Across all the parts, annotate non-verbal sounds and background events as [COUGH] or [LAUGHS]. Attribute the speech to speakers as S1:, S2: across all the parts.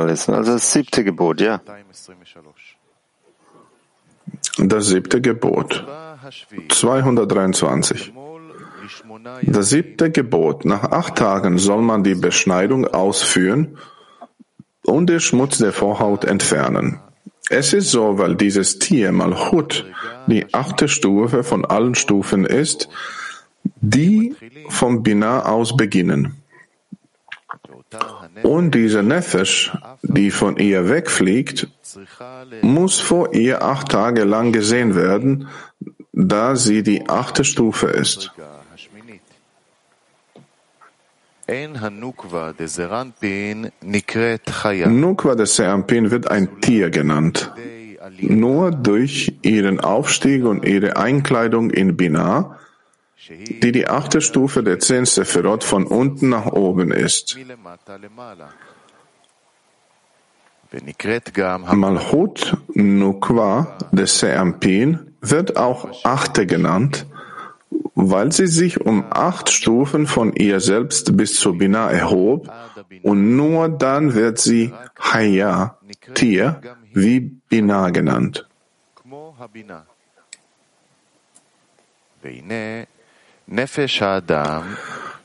S1: nochmal lesen. Also das siebte Gebot, ja.
S2: Das siebte Gebot. 223. Das siebte Gebot. Nach acht Tagen soll man die Beschneidung ausführen und den Schmutz der Vorhaut entfernen. Es ist so, weil dieses Tier Malchut die achte Stufe von allen Stufen ist, die vom Binah aus beginnen. Und diese Nefesh, die von ihr wegfliegt, muss vor ihr acht Tage lang gesehen werden, da sie die achte Stufe ist. Nukwa des Serampin wird ein Tier genannt. Nur durch ihren Aufstieg und ihre Einkleidung in Binah, die die achte Stufe der zehn Sephirot von unten nach oben ist. Malchut Nukwa des Seampin wird auch Achte genannt, weil sie sich um acht Stufen von ihr selbst bis zur Bina erhob und nur dann wird sie Haya, Tier, wie Bina genannt.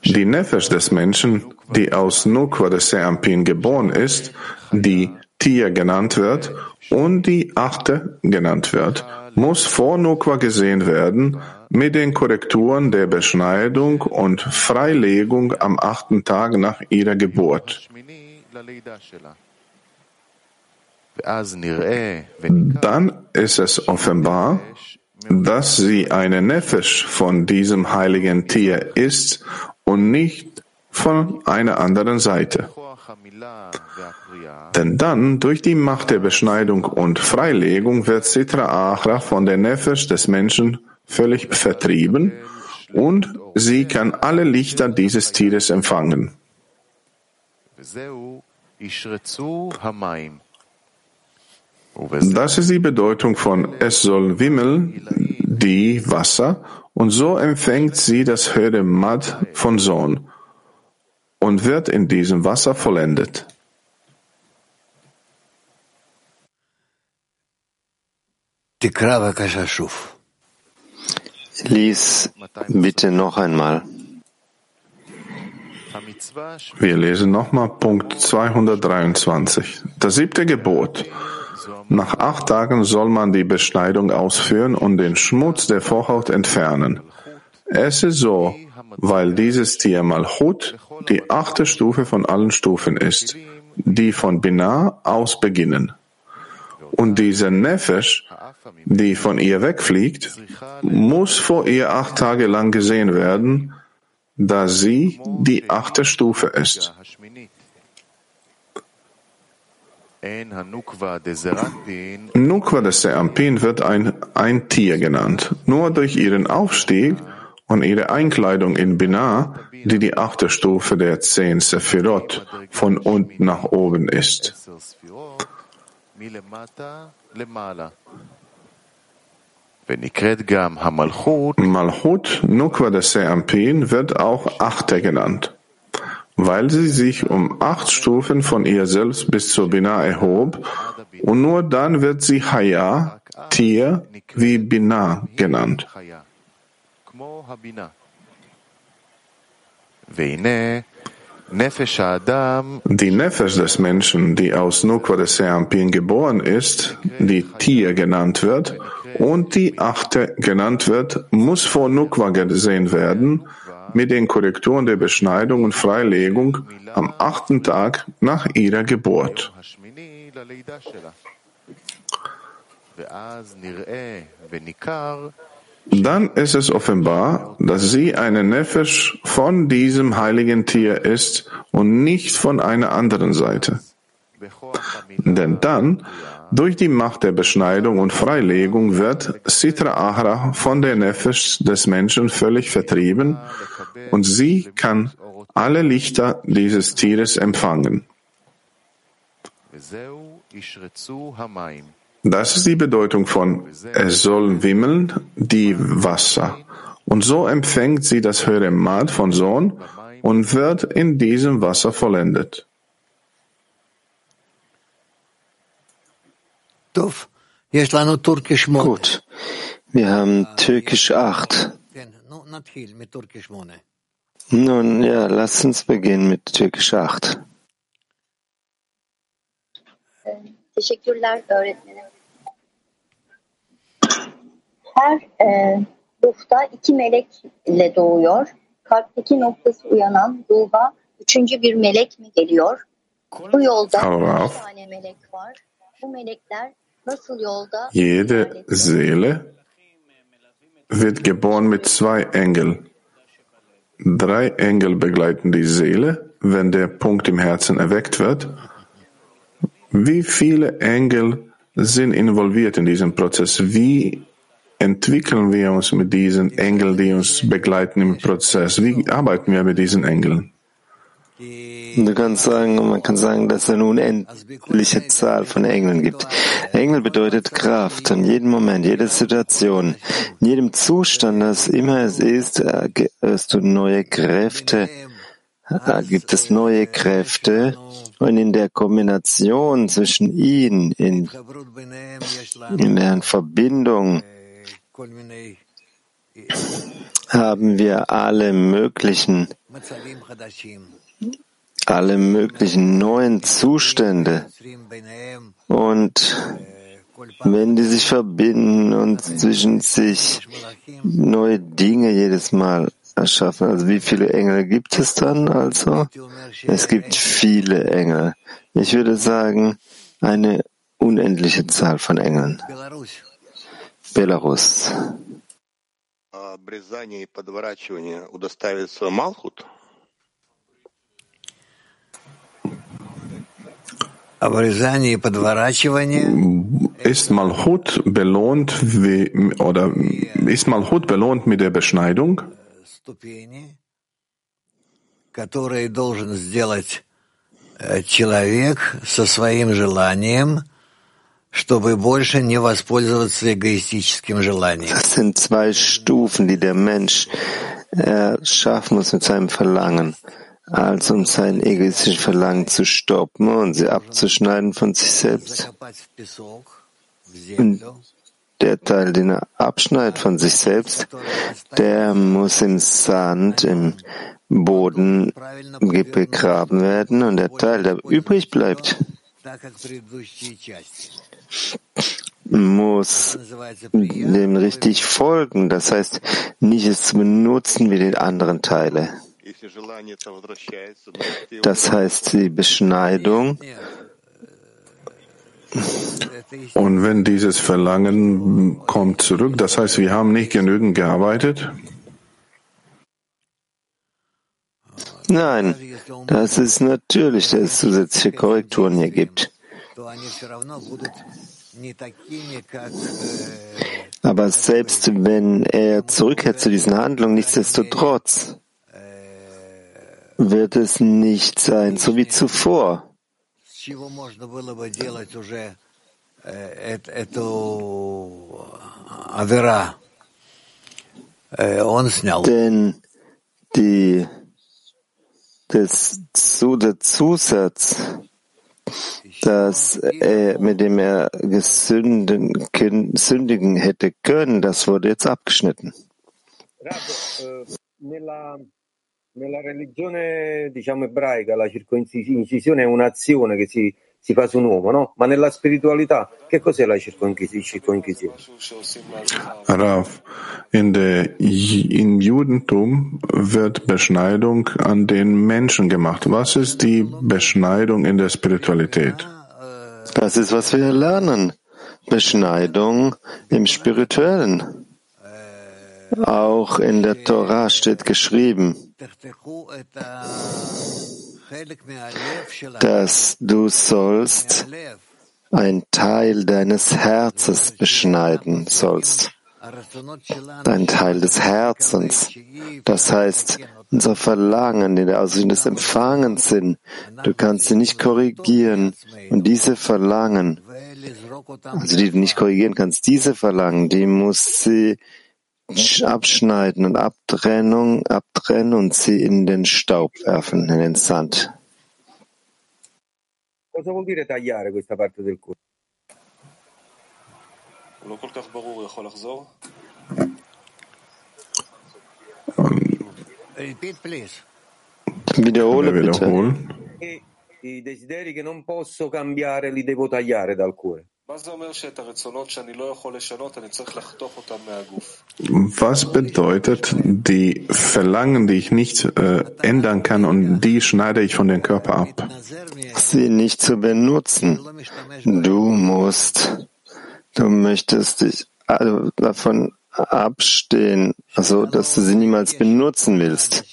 S2: Die Nefesh des Menschen, die aus Nukwa des Seampin geboren ist, die Tier genannt wird und die Achte genannt wird, muss vor Nukwa gesehen werden mit den Korrekturen der Beschneidung und Freilegung am achten Tag nach ihrer Geburt. Dann ist es offenbar, dass sie eine Nefesh von diesem heiligen Tier ist und nicht von einer anderen Seite. Denn dann, durch die Macht der Beschneidung und Freilegung, wird Sitra Achra von der Nefesh des Menschen völlig vertrieben und sie kann alle Lichter dieses Tieres empfangen. Das ist die Bedeutung von es soll wimmeln, die Wasser, und so empfängt sie das höhere Mad von Sohn und wird in diesem Wasser vollendet.
S1: Lies bitte noch einmal.
S2: Wir lesen nochmal Punkt 223. Das siebte Gebot. Nach acht Tagen soll man die Beschneidung ausführen und den Schmutz der Vorhaut entfernen. Es ist so, weil dieses Tier Malchut die achte Stufe von allen Stufen ist, die von Binah aus beginnen. Und diese Nefesh, die von ihr wegfliegt, muss vor ihr acht Tage lang gesehen werden, da sie die achte Stufe ist. Nukwa des Serampin wird ein, ein Tier genannt. Nur durch ihren Aufstieg und ihre Einkleidung in Binah, die die achte Stufe der zehn Sephirot von unten nach oben ist. Malchut, Nukwa des Seampin, wird auch Achte genannt, weil sie sich um acht Stufen von ihr selbst bis zur Binah erhob und nur dann wird sie Haya, Tier, wie Binah genannt. Die Nefesh des Menschen, die aus Nukwa des Seampin geboren ist, die Tier genannt wird und die Achte genannt wird, muss vor Nukwa gesehen werden, mit den Korrekturen der Beschneidung und Freilegung am achten Tag nach ihrer Geburt. Dann ist es offenbar, dass sie eine Nefesh von diesem heiligen Tier ist und nicht von einer anderen Seite. Denn dann, durch die Macht der Beschneidung und Freilegung, wird Sitra Ahra von der Nefesh des Menschen völlig vertrieben und sie kann alle Lichter dieses Tieres empfangen. Das ist die Bedeutung von es soll wimmeln, die Wasser. Und so empfängt sie das höhere Mad von Sohn und wird in diesem Wasser vollendet.
S1: Gut, wir haben Türkisch 8. Nun ja, lass uns beginnen mit Türkisch 8.
S3: Teşekkürler öğretmenim. Her e, ruhta iki melek ile doğuyor. Kalpteki noktası uyanan ruha üçüncü bir melek mi geliyor? Bu yolda üç tane melek var. Bu melekler
S2: Jede? Seele wird geboren mit zwei Engeln. Drei Engel begleiten die Seele, wenn der Punkt im Herzen erweckt wird. Wie viele Engel sind involviert in diesem Prozess? Wie entwickeln wir uns mit diesen Engeln, die uns begleiten im Prozess? Wie arbeiten wir mit diesen Engeln?
S1: Du kannst sagen, man kann sagen, dass es eine unendliche Zahl von Engeln gibt. Engel bedeutet Kraft. In jedem Moment, jede Situation, in jedem Zustand, das immer es ist, äh, hast du neue Kräfte, äh, gibt es neue Kräfte. Und in der Kombination zwischen ihnen, in, in deren Verbindung, haben wir alle möglichen alle möglichen neuen Zustände. Und wenn die sich verbinden und zwischen sich neue Dinge jedes Mal erschaffen, also wie viele Engel gibt es dann also? Es gibt viele Engel. Ich würde sagen, eine unendliche Zahl von Engeln. Belarus.
S4: обрезание и подворачивание удоставится Малхут?
S2: Ist Malchut belohnt wie, oder ist Malchut belohnt mit der Beschneidung?
S5: ступени, которые должен сделать э, человек со своим желанием, чтобы больше не воспользоваться эгоистическим желанием.
S1: Das sind zwei Stufen, die der Mensch äh, schaffen muss mit seinem Verlangen. als um sein egoistisches Verlangen zu stoppen und sie abzuschneiden von sich selbst.
S5: Und
S1: der Teil, den er abschneidet von sich selbst, der muss im Sand, im Boden begraben werden und der Teil, der übrig bleibt, muss dem richtig folgen, das heißt, nicht es zu benutzen wie den anderen Teile. Das heißt, die Beschneidung
S2: und wenn dieses Verlangen kommt zurück, das heißt, wir haben nicht genügend gearbeitet?
S1: Nein, das ist natürlich, dass es zusätzliche Korrekturen hier gibt. Aber selbst wenn er zurückkehrt zu diesen Handlungen, nichtsdestotrotz wird es nicht sein, so wie zuvor. Denn die, das, zu, der Zusatz, dass er, mit dem er gesünden, sündigen hätte können, das wurde jetzt abgeschnitten.
S6: Äh, Nella, religione diciamo ebraica la circoncisione è un'azione che si, si fa su un uomo, no? Ma nella spiritualità che cos'è la circoncisione?
S2: Rav, in der, im Judentum wird Beschneidung an den Menschen gemacht. Was ist die Beschneidung in der Spiritualität?
S1: Das ist, was wir lernen. Beschneidung im Spirituellen. Auch in der Torah steht geschrieben, dass du sollst ein Teil deines Herzens beschneiden sollst. Ein Teil des Herzens. Das heißt, unser Verlangen in der also Aussicht des Empfangens sind. Du kannst sie nicht korrigieren. Und diese Verlangen, also die du nicht korrigieren kannst, diese Verlangen, die muss sie abschneiden und Abtrennung, abtrennen und sie in den Staub werfen, in den Sand.
S6: Cosa vuol dire tagliare questa parte del corpo?
S5: Repeat, please.
S1: Wiederhole
S2: Können wir
S1: bitte.
S2: wiederholen?
S6: E i desideri che non posso cambiare li devo tagliare dal cuore.
S2: Was bedeutet die Verlangen, die ich nicht äh, ändern kann und die schneide ich von dem Körper ab?
S1: Sie nicht zu benutzen. Du musst, du möchtest dich also davon abstehen, also dass du sie niemals benutzen willst.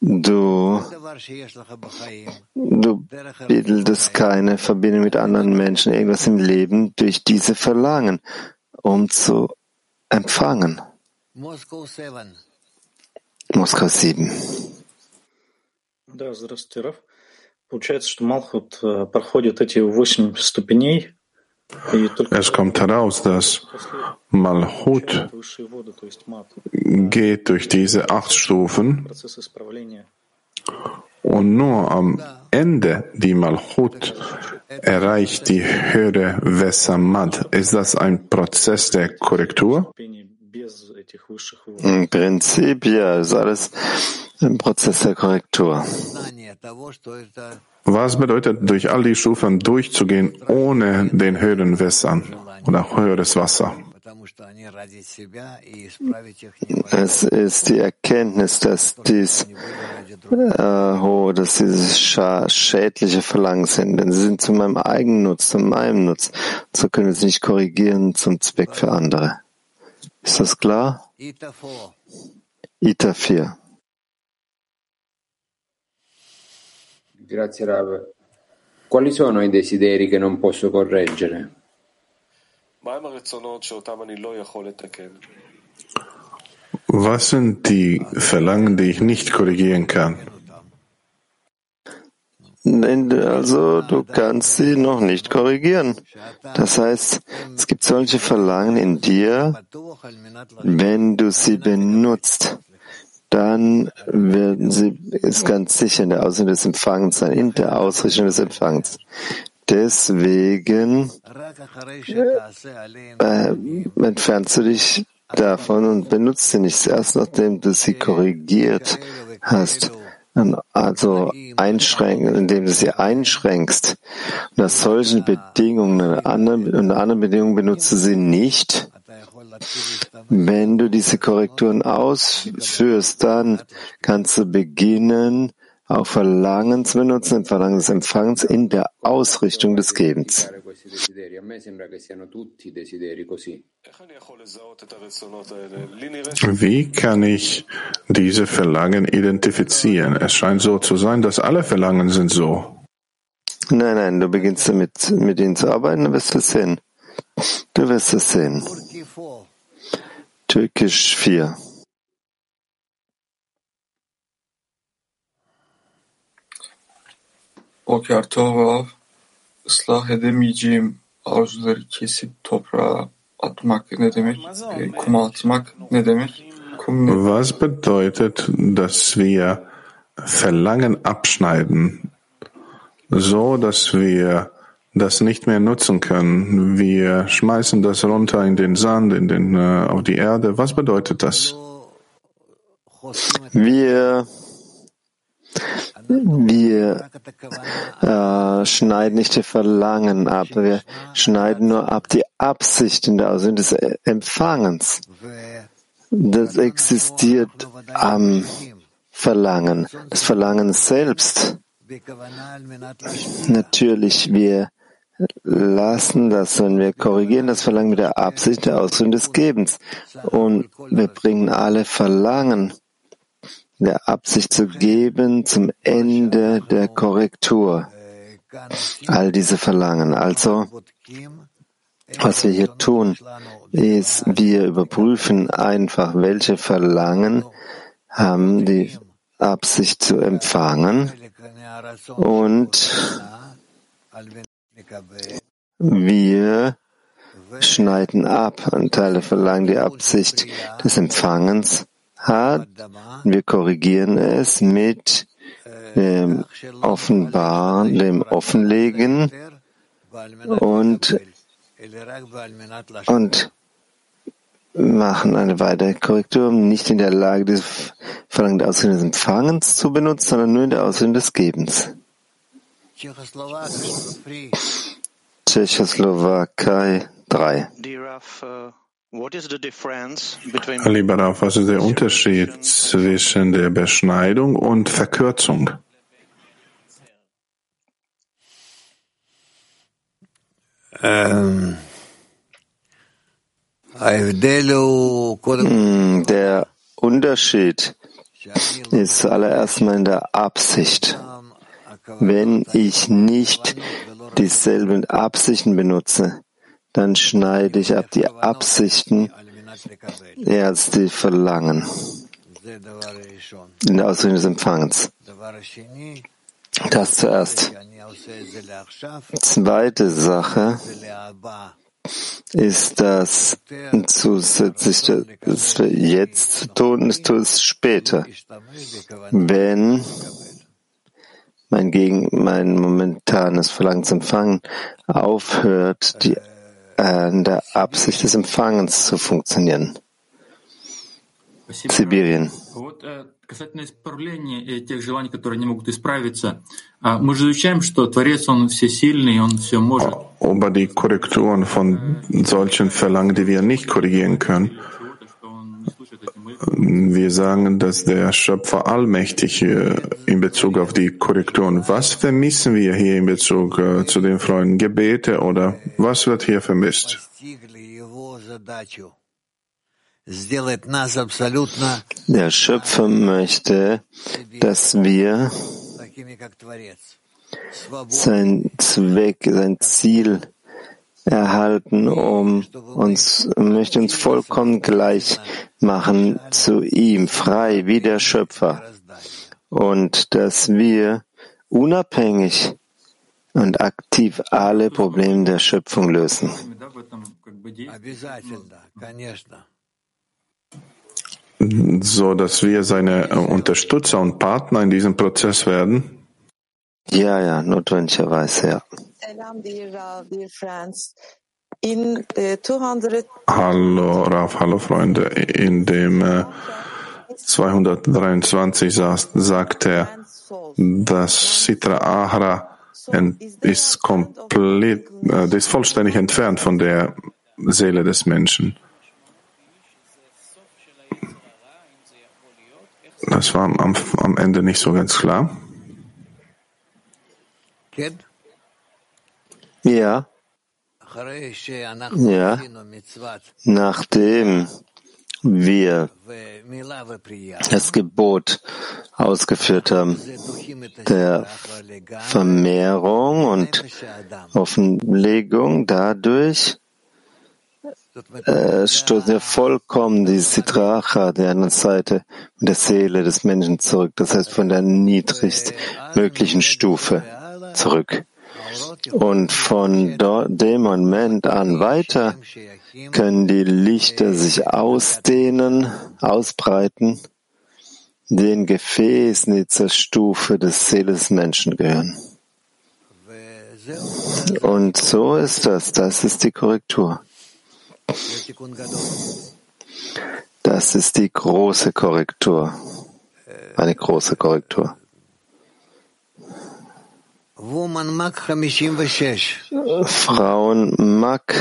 S1: Du, du bildest keine Verbindung mit anderen Menschen, irgendwas im Leben durch diese Verlangen, um zu empfangen.
S5: Moscow 7.
S1: Moskau 7.
S7: Да, здравствуйте, Раф. Получается, что Малхут э, проходит эти восемь ступеней, и только
S2: es kommt heraus, dass
S7: Malchut
S2: geht durch diese acht Stufen und nur am Ende die Malchut erreicht die höhere Vesamad. Ist das ein Prozess der Korrektur?
S1: Im Prinzip ja, ist alles ein Prozess der Korrektur.
S2: Was bedeutet, durch all die Stufen durchzugehen, ohne den höheren Wässern oder höheres Wasser?
S1: Es ist die Erkenntnis, dass dies äh, dass diese schädliche Verlangen sind, denn sie sind zu meinem eigenen Nutz, zu meinem Nutz. So können sie nicht korrigieren zum Zweck für andere. Ist das klar?
S5: Ita 4.
S8: Grazie Rav. Quali sono i desideri che non posso correggere?
S2: Was sind die Verlangen, die ich nicht korrigieren kann?
S1: Also du kannst sie noch nicht korrigieren. Das heißt, es gibt solche Verlangen in dir, wenn du sie benutzt, dann werden sie, ist ganz sicher in der Ausrichtung des Empfangens sein, in der Ausrichtung des Empfangens. Deswegen äh, entfernst du dich davon und benutzt sie nicht erst, nachdem du sie korrigiert hast. Also einschränken, indem du sie einschränkst. nach solchen Bedingungen, unter anderen Bedingungen benutzt du sie nicht. [LAUGHS] Wenn du diese Korrekturen ausführst, dann kannst du beginnen, auch Verlangen zu benutzen, im Verlangen des Empfangens in der Ausrichtung des Gebens.
S2: Wie kann ich diese Verlangen identifizieren? Es scheint so zu sein, dass alle Verlangen sind so.
S1: Nein, nein, du beginnst damit, mit ihnen zu arbeiten, dann wirst du es sehen. Du wirst es sehen.
S5: Turkey 4.
S1: Türkisch 4.
S9: Boker Tov Rav, ıslah edemeyeceğim arzuları kesip toprağa atmak ne demek? E, kuma atmak ne demek? Kum ne?
S2: Was bedeutet, dass wir Verlangen abschneiden, so dass wir das nicht mehr nutzen können. Wir schmeißen das runter in den Sand, in den, äh, auf die Erde. Was bedeutet das?
S1: Wir, wir äh, schneiden nicht die Verlangen ab. Wir schneiden nur ab die Absicht in der also Aussöhnung des Empfangens. Das existiert am Verlangen. Das Verlangen selbst. Natürlich, wir lassen das und wir korrigieren das Verlangen mit der Absicht der Ausführung des Gebens. Und wir bringen alle Verlangen der Absicht zu geben zum Ende der Korrektur. All diese Verlangen. Also, was wir hier tun, ist, wir überprüfen einfach, welche Verlangen haben die Absicht zu empfangen und wir schneiden ab, Anteile verlangen die Absicht des Empfangens hat. Wir korrigieren es mit dem Offenbaren, dem Offenlegen und, und machen eine weitere Korrektur, nicht in der Lage, die Verlangen der Ausrichtung des Empfangens zu benutzen, sondern nur in der Ausrichtung des Gebens. Tschechoslowakei 3.
S2: Lieber Rav, was ist der Unterschied zwischen der Beschneidung und Verkürzung?
S1: Ähm, hm, der Unterschied ist zuallererst mal in der Absicht. Wenn ich nicht dieselben Absichten benutze, dann schneide ich ab die Absichten eher als die Verlangen in der Ausdrückung des Empfangens. Das zuerst. Zweite Sache ist das zusätzlich, das wir jetzt tun, ist es später. Wenn mein gegen mein momentanes Verlangen zu empfangen aufhört, die äh, in der Absicht des Empfangens zu funktionieren. Sibirien.
S10: Касательно исправления тех желаний, которые не могут исправиться, мы же изучаем, что Творец, Он всесильный, Он все может.
S2: Über die Korrekturen von solchen Verlangen, die wir nicht korrigieren können. wir sagen, dass der Schöpfer allmächtig in Bezug auf die Korrekturen. Was vermissen wir hier in Bezug äh, zu den Freunden? Gebete oder was wird hier vermisst?
S1: Der Schöpfer möchte, dass wir sein Zweck, sein Ziel erhalten, um uns, möchte uns vollkommen gleich machen zu ihm, frei wie der Schöpfer. Und dass wir unabhängig und aktiv alle Probleme der Schöpfung lösen
S2: so dass wir seine äh, Unterstützer und Partner in diesem Prozess werden?
S1: Ja, ja, notwendigerweise, ja.
S2: Hallo Raf, hallo Freunde. In dem äh, 223 sagt er, dass Sitra Ahra ist komplett, äh, ist vollständig entfernt von der Seele des Menschen. Das war am, am Ende nicht so ganz klar.
S1: Ja. Ja. Nachdem wir das Gebot ausgeführt haben, der Vermehrung und Offenlegung dadurch äh, stoßen wir vollkommen die Sitracha der anderen Seite mit der Seele des Menschen zurück, das heißt von der niedrigst möglichen Stufe zurück. Und von dem Moment an weiter können die Lichter sich ausdehnen, ausbreiten, den Gefäßen, die zur Stufe des Seele des Menschen gehören. Und so ist das, das ist die Korrektur. Das ist die große Korrektur. Eine große Korrektur. Frauen Mak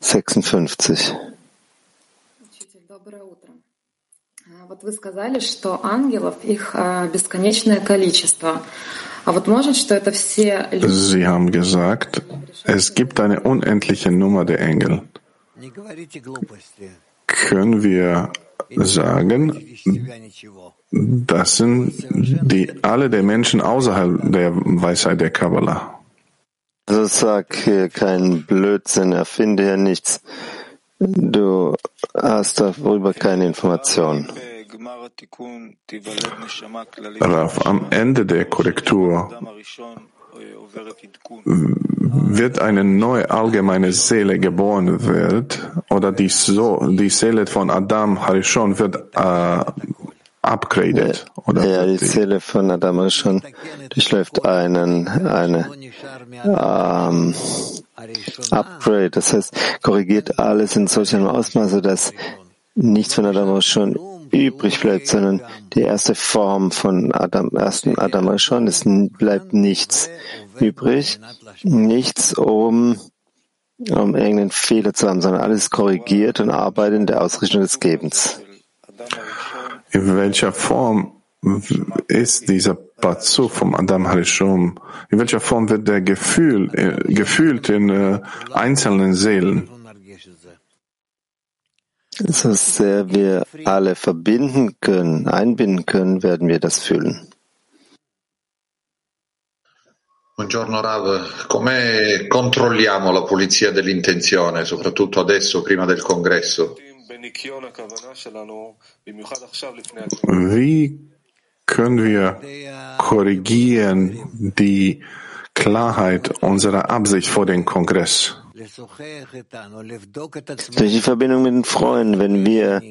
S1: 56.
S11: Вот вы сказали, что ангелов их бесконечное количество. А вот может, что это все...
S2: Sie haben gesagt, es gibt eine unendliche Nummer der Engel können wir sagen, das sind die, alle der Menschen außerhalb der Weisheit der Kabbalah.
S1: Also sag hier keinen Blödsinn, erfinde hier nichts. Du hast darüber keine Informationen.
S2: Raf, am Ende der Korrektur wird eine neue allgemeine Seele geboren wird oder die, so, die Seele von Adam Harishon wird äh, upgraded. Oder
S1: ja, die Seele von Adam Harishon durchläuft einen, eine ähm, Upgrade, das heißt, korrigiert alles in solch einem Ausmaße, dass nichts von Adam schon übrig bleibt, sondern die erste Form von Adam, ersten Adam schon, es bleibt nichts übrig, nichts, um, um irgendeinen Fehler zu haben, sondern alles korrigiert und arbeitet in der Ausrichtung des Gebens.
S2: In welcher Form ist dieser Batsu vom Adam Harishum? In welcher Form wird der Gefühl, äh, gefühlt in äh, einzelnen Seelen?
S1: So sehr wir alle verbinden können, einbinden können, werden wir das fühlen.
S12: Buongiorno Rav, come controlliamo la pulizia dell'intenzione, soprattutto adesso prima del congresso?
S2: Wie können wir korrigieren die Klarheit unserer Absicht vor dem Kongress?
S1: Durch die Verbindung mit den Freunden, wenn wir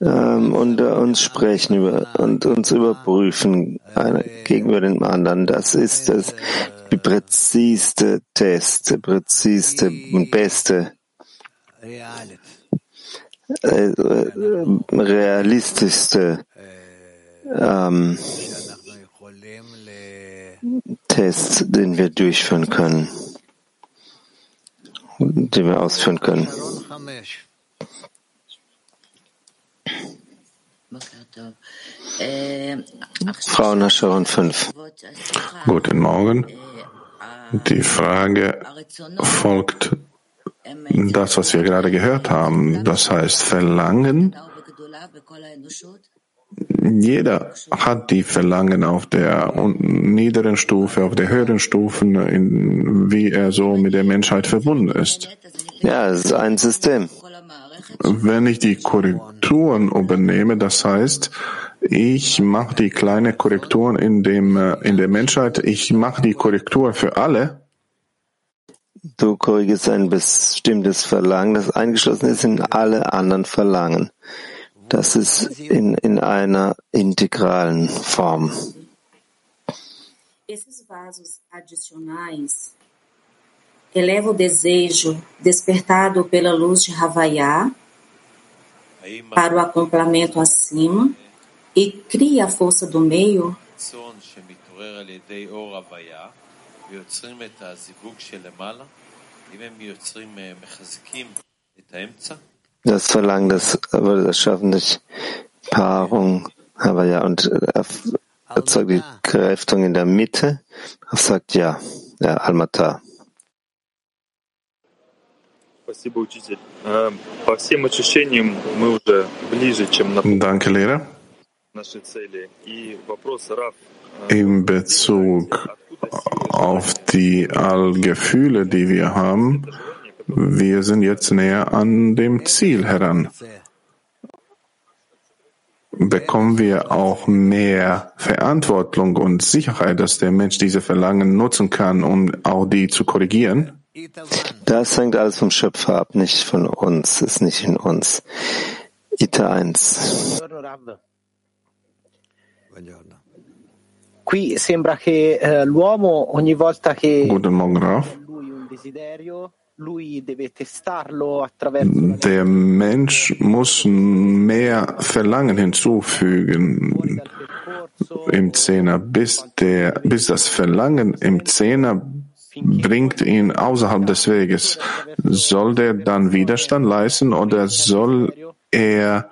S1: ähm, unter uns sprechen über, und uns überprüfen einer gegenüber dem anderen, das ist das die präziste Test, der präziste und beste äh, realistischste ähm, Test, den wir durchführen können, den wir ausführen können. Frau Nascharon 5.
S2: Guten Morgen. Die Frage folgt das, was wir gerade gehört haben. Das heißt, Verlangen. Jeder hat die Verlangen auf der niederen Stufe, auf der höheren Stufen, in, wie er so mit der Menschheit verbunden ist.
S1: Ja, es ist ein System.
S2: Wenn ich die Korrekturen übernehme, das heißt, ich mache die kleine Korrekturen in dem in der Menschheit, ich mache die Korrektur für alle.
S1: Du korrigierst ein bestimmtes Verlangen, das eingeschlossen ist in alle anderen Verlangen. Das ist in, in einer integralen Form.
S13: Esses vasos adicionais eleva o desejo despertado pela luz de Havaiá para o acoplamento acima e cria a força do meio
S1: Das Verlangen, das würde das schaffen durch Paarung, aber ja, und erzeugt die Kräftung in der Mitte. Er sagt ja, ja, Almata.
S2: Danke, Lehrer. In Bezug auf die Allgefühle, die wir haben, wir sind jetzt näher an dem Ziel heran. Bekommen wir auch mehr Verantwortung und Sicherheit, dass der Mensch diese Verlangen nutzen kann, um auch die zu korrigieren?
S1: Das hängt alles vom Schöpfer ab, nicht von uns, ist nicht in uns. Ita 1.
S14: Qui sembra che eh, l'uomo ogni volta che
S2: Guten Morgen, Raf.
S14: lui un desiderio,
S2: Der Mensch muss mehr Verlangen hinzufügen im Zehner, bis, der, bis das Verlangen im Zehner bringt ihn außerhalb des Weges. Soll der dann Widerstand leisten oder soll er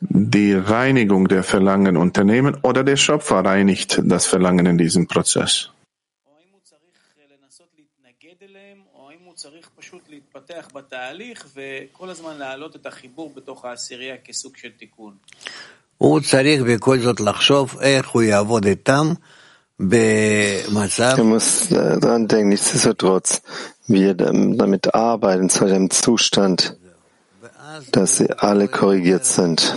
S2: die Reinigung der Verlangen unternehmen oder der Schöpfer reinigt das Verlangen in diesem Prozess?
S1: Er muss daran denken, nichtsdestotrotz, wie er damit arbeiten soll, im Zustand dass sie alle korrigiert sind.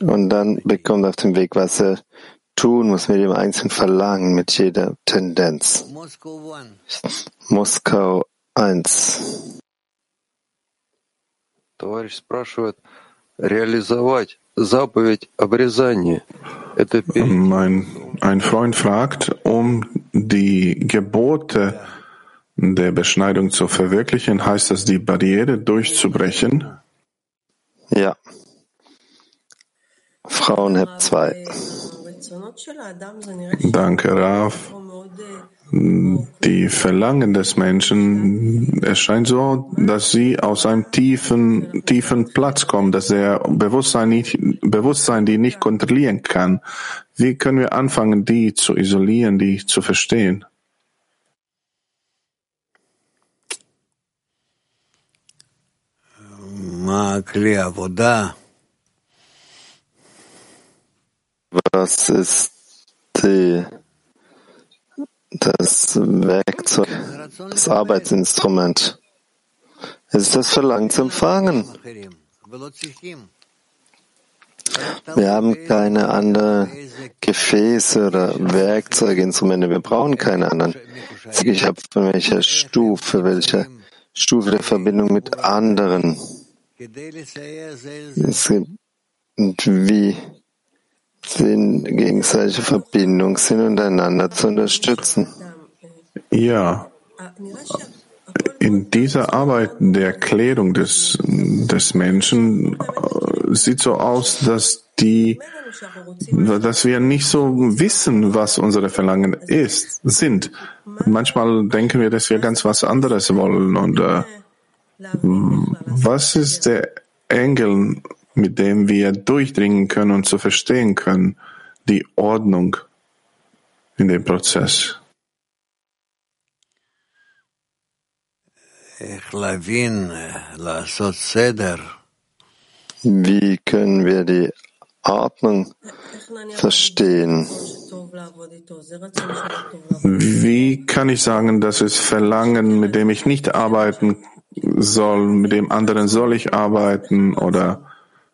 S1: Und dann bekommt er auf dem Weg, was er tun muss mit dem einzelnen Verlangen, mit jeder Tendenz. Moskau 1.
S15: Товарищ спрашивает, реализовать заповедь обрезания. Это
S2: Mein, ein Freund fragt, um die Gebote der Beschneidung zu verwirklichen, heißt das, die Barriere durchzubrechen?
S1: Ja. Frauenheb 2.
S2: Danke, Raf. Die Verlangen des Menschen, es scheint so, dass sie aus einem tiefen, tiefen Platz kommen, dass er Bewusstsein, nicht, Bewusstsein, die nicht kontrollieren kann. Wie können wir anfangen, die zu isolieren, die zu verstehen?
S1: Was ist die, das Werkzeug, das Arbeitsinstrument? Ist das Verlangen zu empfangen. Wir haben keine anderen Gefäße oder Werkzeuge, Instrumente. Wir brauchen keine anderen. Ich habe von welcher Stufe, welcher Stufe der Verbindung mit anderen. Es gibt, und wie sind gegenseitige Verbindung sind und einander zu unterstützen.
S2: Ja. In dieser Arbeit der Erklärung des, des Menschen äh, sieht so aus, dass die, dass wir nicht so wissen, was unsere Verlangen ist, sind. Manchmal denken wir, dass wir ganz was anderes wollen und äh, was ist der Engel, mit dem wir durchdringen können und zu verstehen können, die Ordnung in dem Prozess?
S1: Wie können wir die Ordnung verstehen?
S2: Wie kann ich sagen, dass es Verlangen, mit dem ich nicht arbeiten soll, mit dem anderen soll ich arbeiten oder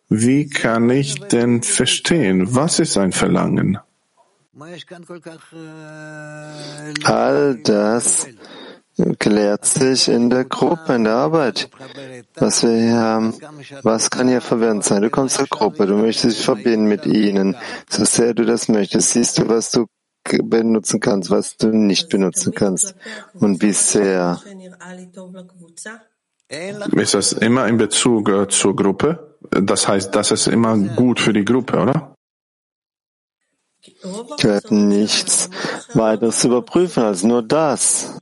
S2: wie kann ich denn verstehen, was ist ein Verlangen?
S1: All das klärt sich in der Gruppe, in der Arbeit. Was wir hier haben, was kann hier verwirrend sein? Du kommst zur Gruppe, du möchtest dich verbinden mit ihnen. So sehr du das möchtest, siehst du, was du benutzen kannst, was du nicht benutzen kannst. Und wie sehr.
S2: Ist das immer in Bezug äh, zur Gruppe? Das heißt, das ist immer gut für die Gruppe, oder?
S1: Gehört nichts weiteres zu überprüfen als nur das.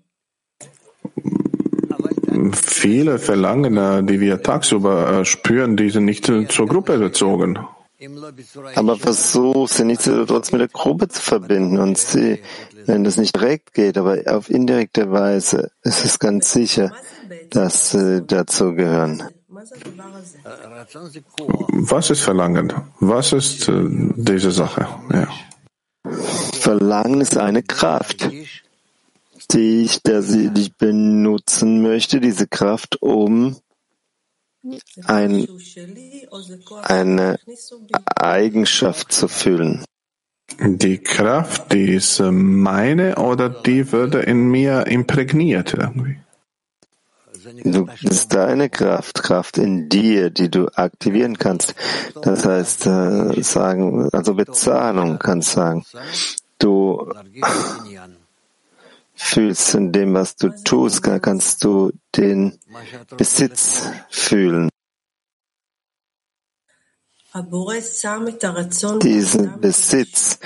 S2: Viele Verlangen, die wir tagsüber äh, spüren, die sind nicht zur Gruppe bezogen.
S1: Aber versuch sie nicht trotz mit der Gruppe zu verbinden und sie, wenn das nicht direkt geht, aber auf indirekte Weise, ist es ganz sicher, dass sie dazu gehören.
S2: Was ist Verlangen? Was ist äh, diese Sache? Ja.
S1: Verlangen ist eine Kraft, die ich, der sie, die ich benutzen möchte, diese Kraft, um ein, eine Eigenschaft zu fühlen.
S2: Die Kraft, die ist meine oder die würde in mir imprägniert irgendwie?
S1: Du, das ist deine Kraft, Kraft in dir, die du aktivieren kannst. Das heißt, äh, sagen, also Bezahlung kannst sagen. Du fühlst in dem, was du tust, kannst du den Besitz fühlen. Diesen Besitz,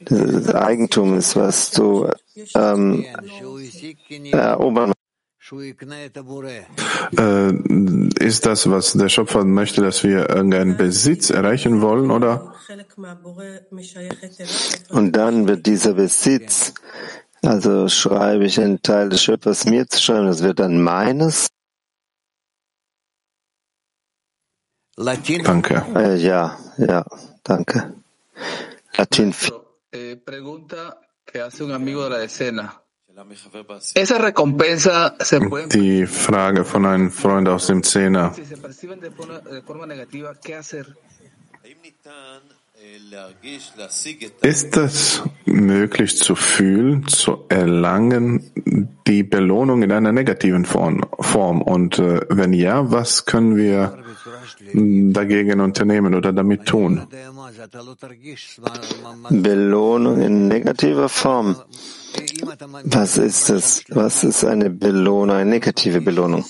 S1: das Eigentum ist, was du ähm, erobern
S2: äh, ist das, was der Schöpfer möchte, dass wir irgendeinen Besitz erreichen wollen, oder?
S1: Und dann wird dieser Besitz, also schreibe ich einen Teil des Schöpfers mir zu schreiben, das wird dann meines.
S2: Danke.
S1: Äh, ja, ja, danke. Latin.
S16: Eh.
S2: Die Frage von einem Freund aus dem Zehner. Ist es möglich zu fühlen, zu erlangen, die Belohnung in einer negativen Form? Und äh, wenn ja, was können wir dagegen unternehmen oder damit tun?
S1: Belohnung in negativer Form. Was ist es? Was ist eine Belohnung, eine negative Belohnung?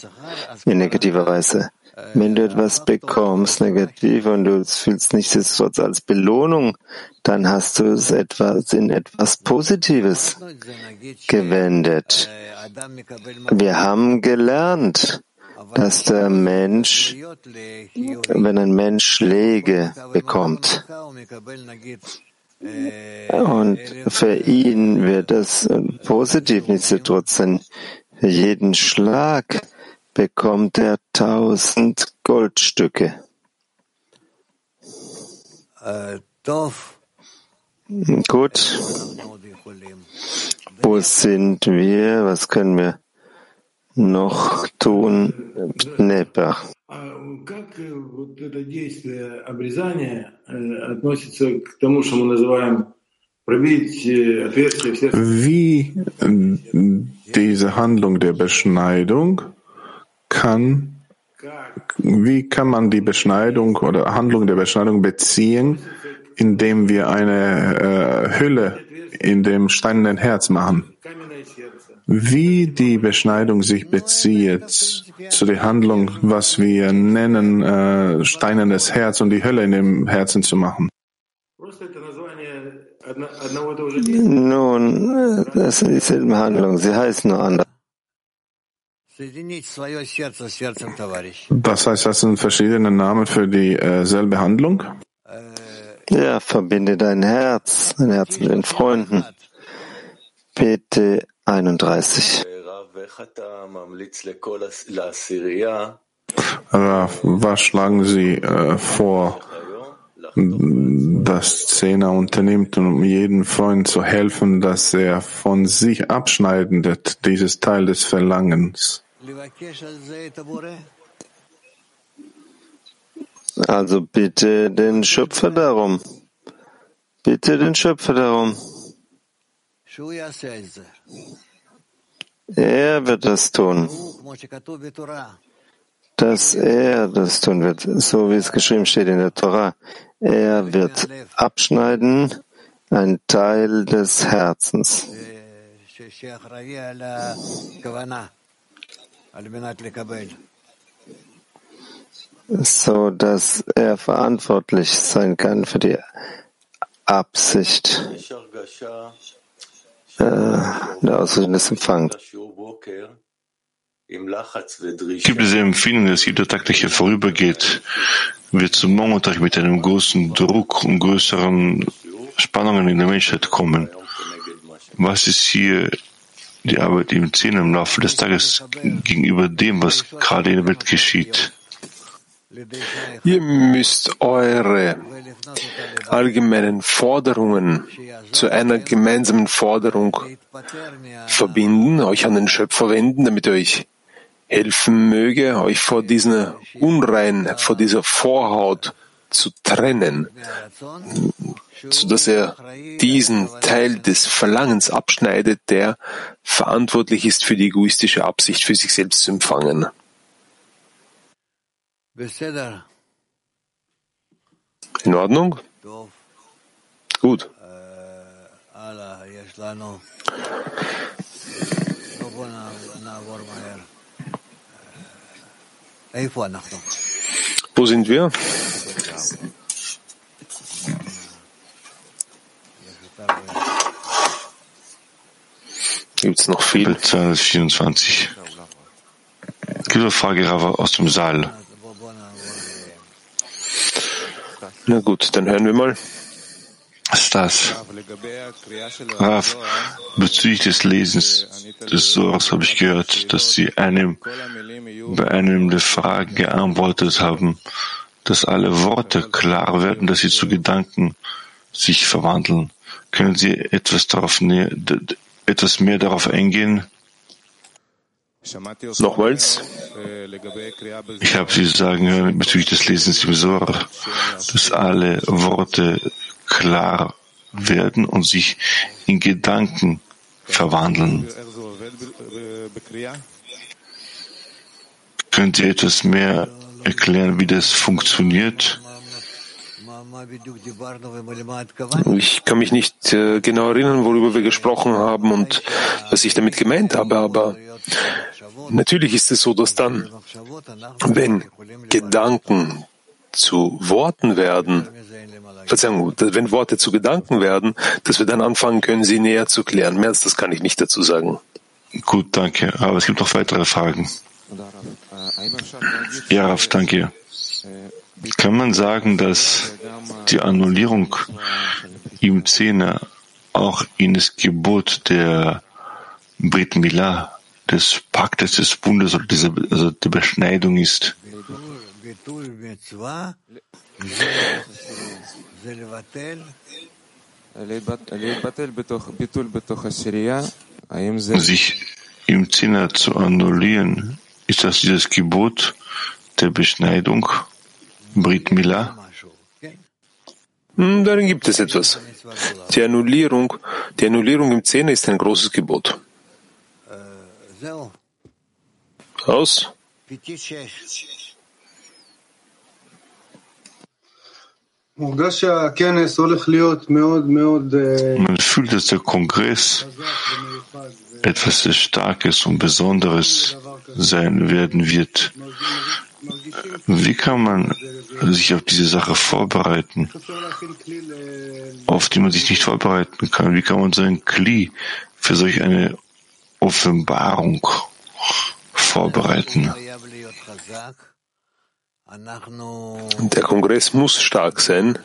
S1: In negativer Weise. Wenn du etwas bekommst, negativ, und du fühlst nichtsdestotrotz als Belohnung, dann hast du es etwas in etwas Positives gewendet. Wir haben gelernt, dass der Mensch, wenn ein Mensch Schläge bekommt, und für ihn wird das positiv nichtsdestotrotz, denn für jeden Schlag bekommt er tausend Goldstücke. Äh, Gut. Wo sind wir? Was können wir noch tun? Neper.
S2: Wie diese Handlung der Beschneidung kann, wie kann man die Beschneidung oder Handlung der Beschneidung beziehen, indem wir eine äh, Hülle in dem steinernen Herz machen? Wie die Beschneidung sich bezieht zu der Handlung, was wir nennen, äh, steinernes Herz und die Hölle in dem Herzen zu machen.
S1: Nun, das sind dieselben Handlungen, sie heißen nur anders.
S2: Das heißt, das sind verschiedene Namen für dieselbe Handlung?
S1: Ja, verbinde dein Herz, dein Herz mit den Freunden. PT 31.
S2: Rav, was schlagen Sie äh, vor, dass Zehner unternimmt, um jedem Freund zu helfen, dass er von sich abschneidet, dieses Teil des Verlangens?
S1: Also bitte den Schöpfer darum. Bitte den Schöpfer darum. Er wird das tun. Dass er das tun wird, so wie es geschrieben steht in der Torah. Er wird abschneiden ein Teil des Herzens. So dass er verantwortlich sein kann für die Absicht äh, der Ausrichtung des Empfangs.
S17: Gibt es Empfindung, dass jeder Tag, der hier vorübergeht, wir zum Montag mit einem großen Druck und größeren Spannungen in der Menschheit kommen? Was ist hier die Arbeit im Zehn im Laufe des Tages gegenüber dem, was gerade in der Welt geschieht?
S18: Ihr müsst eure allgemeinen Forderungen zu einer gemeinsamen Forderung verbinden, euch an den Schöpfer wenden, damit er euch helfen möge, euch vor dieser Unrein, vor dieser Vorhaut zu trennen, so dass er diesen Teil des Verlangens abschneidet, der verantwortlich ist für die egoistische Absicht, für sich selbst zu empfangen. In Ordnung? Gut. Wo sind wir? Gibt es noch viel?
S17: 224. Gibt eine Frage aus dem Saal.
S18: Na gut, dann hören wir mal.
S17: Stas. Rav, bezüglich des Lesens des Sohrs habe ich gehört, dass Sie einem, bei einem der Fragen geantwortet haben, dass alle Worte klar werden, dass sie zu Gedanken sich verwandeln. Können Sie etwas darauf näher, etwas mehr darauf eingehen?
S18: Nochmals.
S17: Ich habe Sie sagen hören bezüglich des Lesens im Sor, dass alle Worte klar werden und sich in Gedanken verwandeln. Könnt ihr etwas mehr erklären, wie das funktioniert?
S18: Ich kann mich nicht äh, genau erinnern, worüber wir gesprochen haben und was ich damit gemeint habe, aber natürlich ist es so, dass dann, wenn Gedanken zu Worten werden, Verzeihung, wenn Worte zu Gedanken werden, dass wir dann anfangen können, sie näher zu klären. Mehr als das kann ich nicht dazu sagen.
S17: Gut, danke. Aber es gibt noch weitere Fragen. Ja, Raf, danke. Kann man sagen, dass die Annullierung im Zehner auch in das Gebot der Brit Milah, des Paktes des Bundes oder diese, also der Beschneidung ist? Sich im Zehner zu annullieren, ist das dieses Gebot der Beschneidung, Brit Milah?
S18: Hm, darin gibt es etwas. Die Annullierung, die Annullierung im Zehner ist ein großes Gebot. Aus.
S17: Man fühlt, dass der Kongress etwas sehr Starkes und Besonderes sein werden wird. Wie kann man sich auf diese Sache vorbereiten, auf die man sich nicht vorbereiten kann? Wie kann man sein Kli für solch eine Offenbarung vorbereiten?
S18: Der Kongress muss stark sein,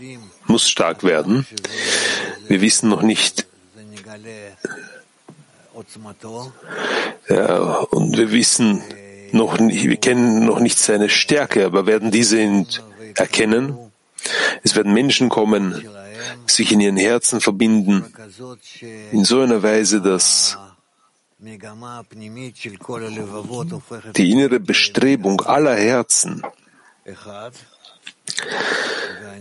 S18: muss stark werden. Wir wissen noch nicht, ja, und wir wissen noch wir kennen noch nicht seine Stärke, aber werden diese erkennen. Es werden Menschen kommen, sich in ihren Herzen verbinden, in so einer Weise, dass die innere Bestrebung aller Herzen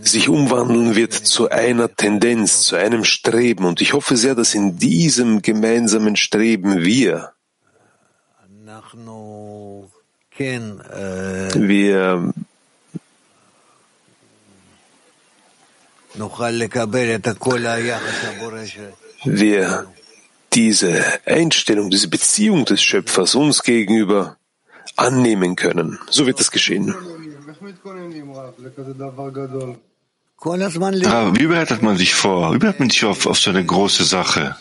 S18: sich umwandeln wird zu einer Tendenz, zu einem Streben. Und ich hoffe sehr, dass in diesem gemeinsamen Streben wir, wir wir diese Einstellung, diese Beziehung des Schöpfers uns gegenüber annehmen können. So wird es geschehen.
S17: Ah, wie bereitet man sich vor? Wie bereitet man sich auf, auf so eine große Sache?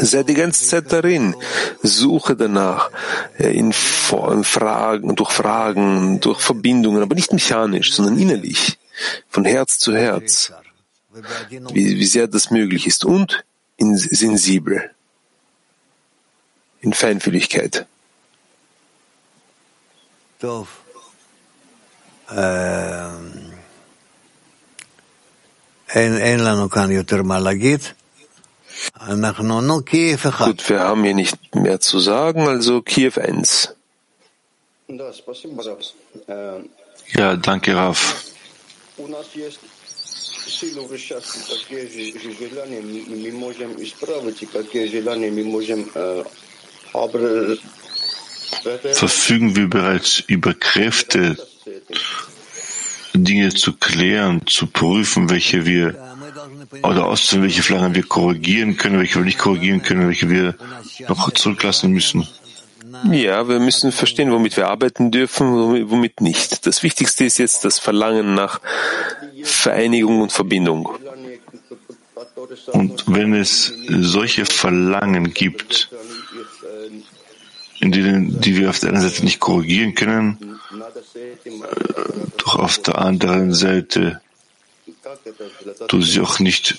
S18: Sei die ganze Zeit darin. Suche danach, äh, in, in Fragen, durch Fragen, durch Verbindungen, aber nicht mechanisch, sondern innerlich, von Herz zu Herz, wie, wie sehr das möglich ist und in, sensibel, in Feinfühligkeit.
S5: Doof. אין לנו כאן יותר מה להגיד.
S18: Gut, wir haben hier nicht mehr zu sagen, also Kiew 1.
S17: Ja, danke, Raf. Verfügen wir bereits über Kräfte, Dinge zu klären, zu prüfen, welche wir oder auszuwählen, welche Flanken wir korrigieren können, welche wir nicht korrigieren können, welche wir noch zurücklassen müssen.
S18: Ja, wir müssen verstehen, womit wir arbeiten dürfen, womit nicht. Das Wichtigste ist jetzt das Verlangen nach Vereinigung und Verbindung.
S17: Und wenn es solche Verlangen gibt, in denen, die wir auf der einen Seite nicht korrigieren können, doch auf der anderen Seite du sie auch nicht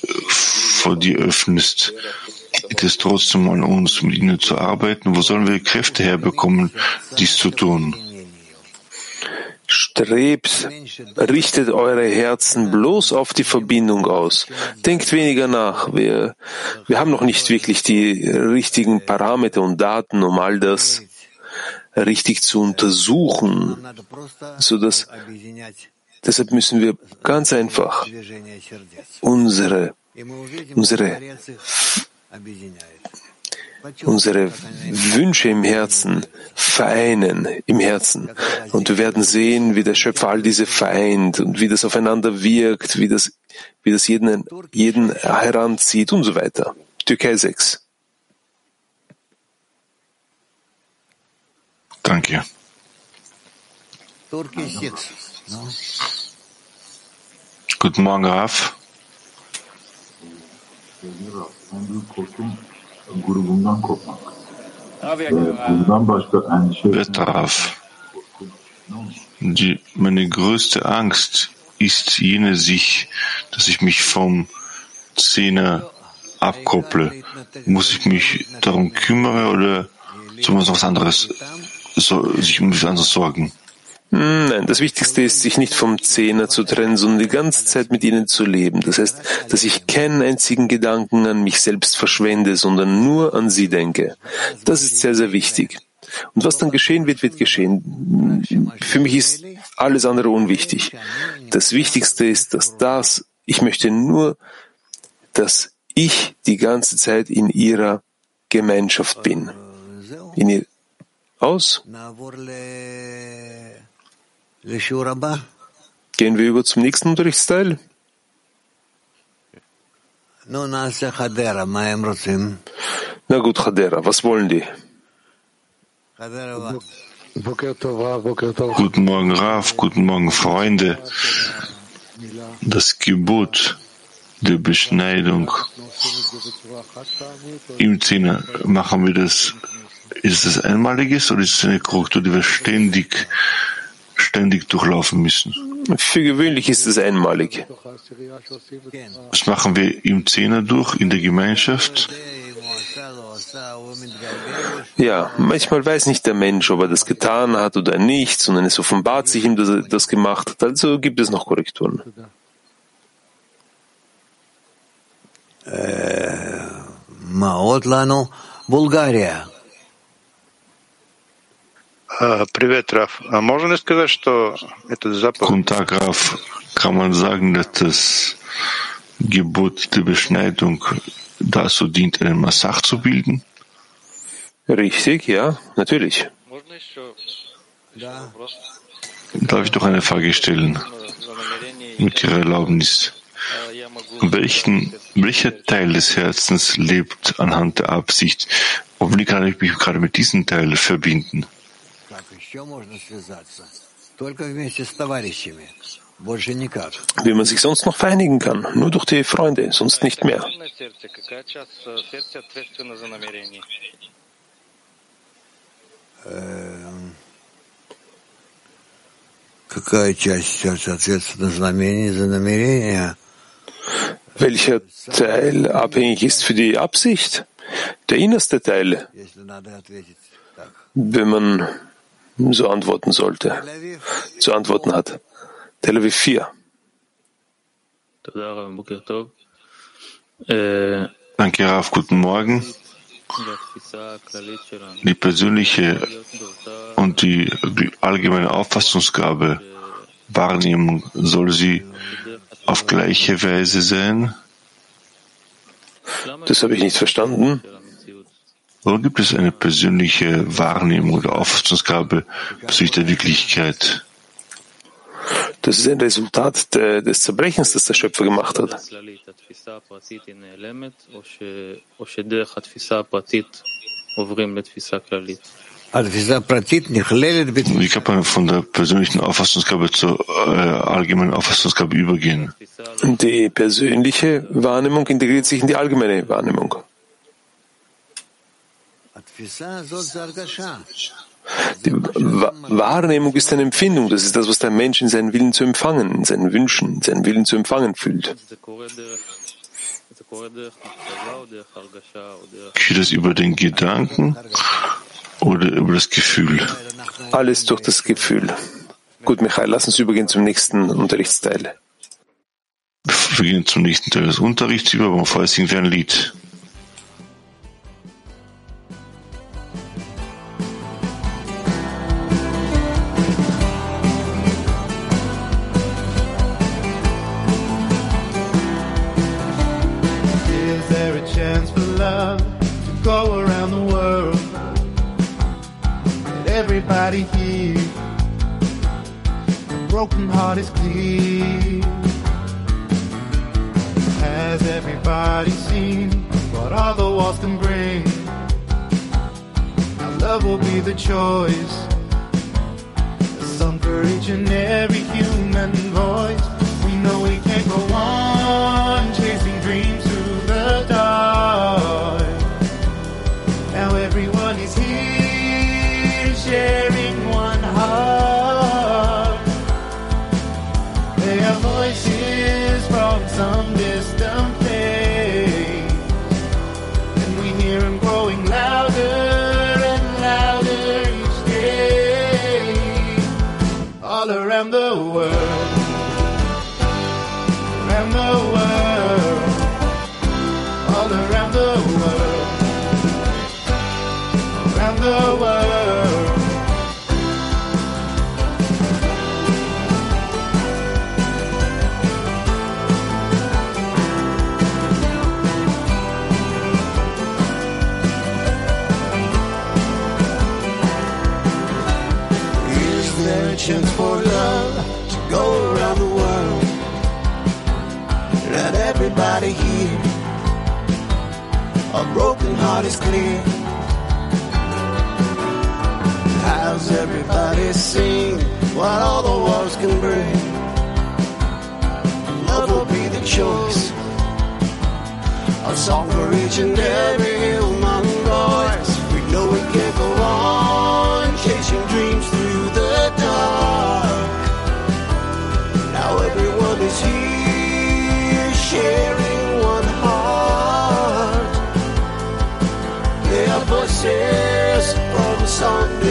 S17: vor dir öffnest, geht es trotzdem an uns, mit ihnen zu arbeiten. Wo sollen wir Kräfte herbekommen, dies zu tun?
S18: Strebt, richtet eure Herzen bloß auf die Verbindung aus. Denkt weniger nach. Wir, wir haben noch nicht wirklich die richtigen Parameter und Daten, um all das richtig zu untersuchen, so dass Deshalb müssen wir ganz einfach unsere, unsere unsere Wünsche im Herzen vereinen, im Herzen. Und wir werden sehen, wie der Schöpfer all diese vereint und wie das aufeinander wirkt, wie das, wie das jeden, jeden heranzieht und so weiter. Türkei 6.
S17: Danke. Guten Morgen, Raf. Betraf. Die, meine größte Angst ist jene sich, dass ich mich vom Zehner abkopple. Muss ich mich darum kümmern oder soll man sich um was anderes sorgen?
S18: Hm, nein, das Wichtigste ist, sich nicht vom Zehner zu trennen, sondern die ganze Zeit mit ihnen zu leben. Das heißt, dass ich keinen einzigen Gedanken an mich selbst verschwende, sondern nur an sie denke. Das ist sehr, sehr wichtig. Und was dann geschehen wird, wird geschehen. Für mich ist alles andere unwichtig. Das Wichtigste ist, dass das, ich möchte nur, dass ich die ganze Zeit in ihrer Gemeinschaft bin. In ihr aus. Gehen wir über zum nächsten Unterrichtsteil. Na gut, Chadera, was wollen die?
S17: Guten Morgen, Raf, guten Morgen, Freunde. Das Gebot der Beschneidung im Zehner, machen wir das, ist das einmaliges oder ist es eine Korrektur, die wir ständig ständig durchlaufen müssen.
S18: Für gewöhnlich ist es einmalig.
S17: Das machen wir im Zehner durch, in der Gemeinschaft.
S18: Ja, manchmal weiß nicht der Mensch, ob er das getan hat oder nicht, sondern es offenbart sich ihm, dass er das gemacht hat. Also gibt es noch Korrekturen.
S5: Äh, Bulgaria.
S19: Привет, Раф. А можно ли сказать, что этот заповедь...
S17: Guten Tag, Raf. Kann man sagen, dass das Gebot der Beschneidung dazu dient, einen Massach zu bilden?
S18: Richtig, ja, natürlich.
S17: Darf ich doch eine Frage stellen? Mit Ihrer Erlaubnis. Welchen, welcher Teil des Herzens lebt anhand der Absicht? Und wie kann ich mich gerade mit diesem Teil verbinden?
S18: Wie man sich sonst noch vereinigen kann, nur durch die Freunde, sonst nicht mehr. Welcher Teil abhängig ist für die Absicht? Der innerste Teil. Wenn man so antworten sollte, zu antworten hat. Tel Aviv 4.
S17: Danke, Raf. Guten Morgen. Die persönliche und die allgemeine Auffassungsgabe, Wahrnehmung, soll sie auf gleiche Weise sein?
S18: Das habe ich nicht verstanden.
S17: Oder gibt es eine persönliche Wahrnehmung oder Auffassungsgabe bezüglich der Wirklichkeit?
S18: Das ist ein Resultat de, des Zerbrechens, das der Schöpfer gemacht hat.
S17: Wie kann man von der persönlichen Auffassungsgabe zur äh, allgemeinen Auffassungsgabe übergehen?
S18: Die persönliche Wahrnehmung integriert sich in die allgemeine Wahrnehmung. Die Wahrnehmung ist eine Empfindung. Das ist das, was der Mensch in seinen Willen zu empfangen, in seinen Wünschen, in seinen Willen zu empfangen fühlt.
S17: Geschieht das über den Gedanken oder über das Gefühl?
S18: Alles durch das Gefühl. Gut, Michael, lass uns übergehen zum nächsten Unterrichtsteil.
S17: Wir gehen zum nächsten Teil des Unterrichts über, aber vorher singen wir ein Lied.
S20: Everybody here? A broken heart is clear. Has everybody seen what all the walls can bring? Our love will be the choice. A song for each and every human voice. We know we can't go on clear. How's everybody sing what all the wars can bring? Love will be the choice. A song for each and every human someday.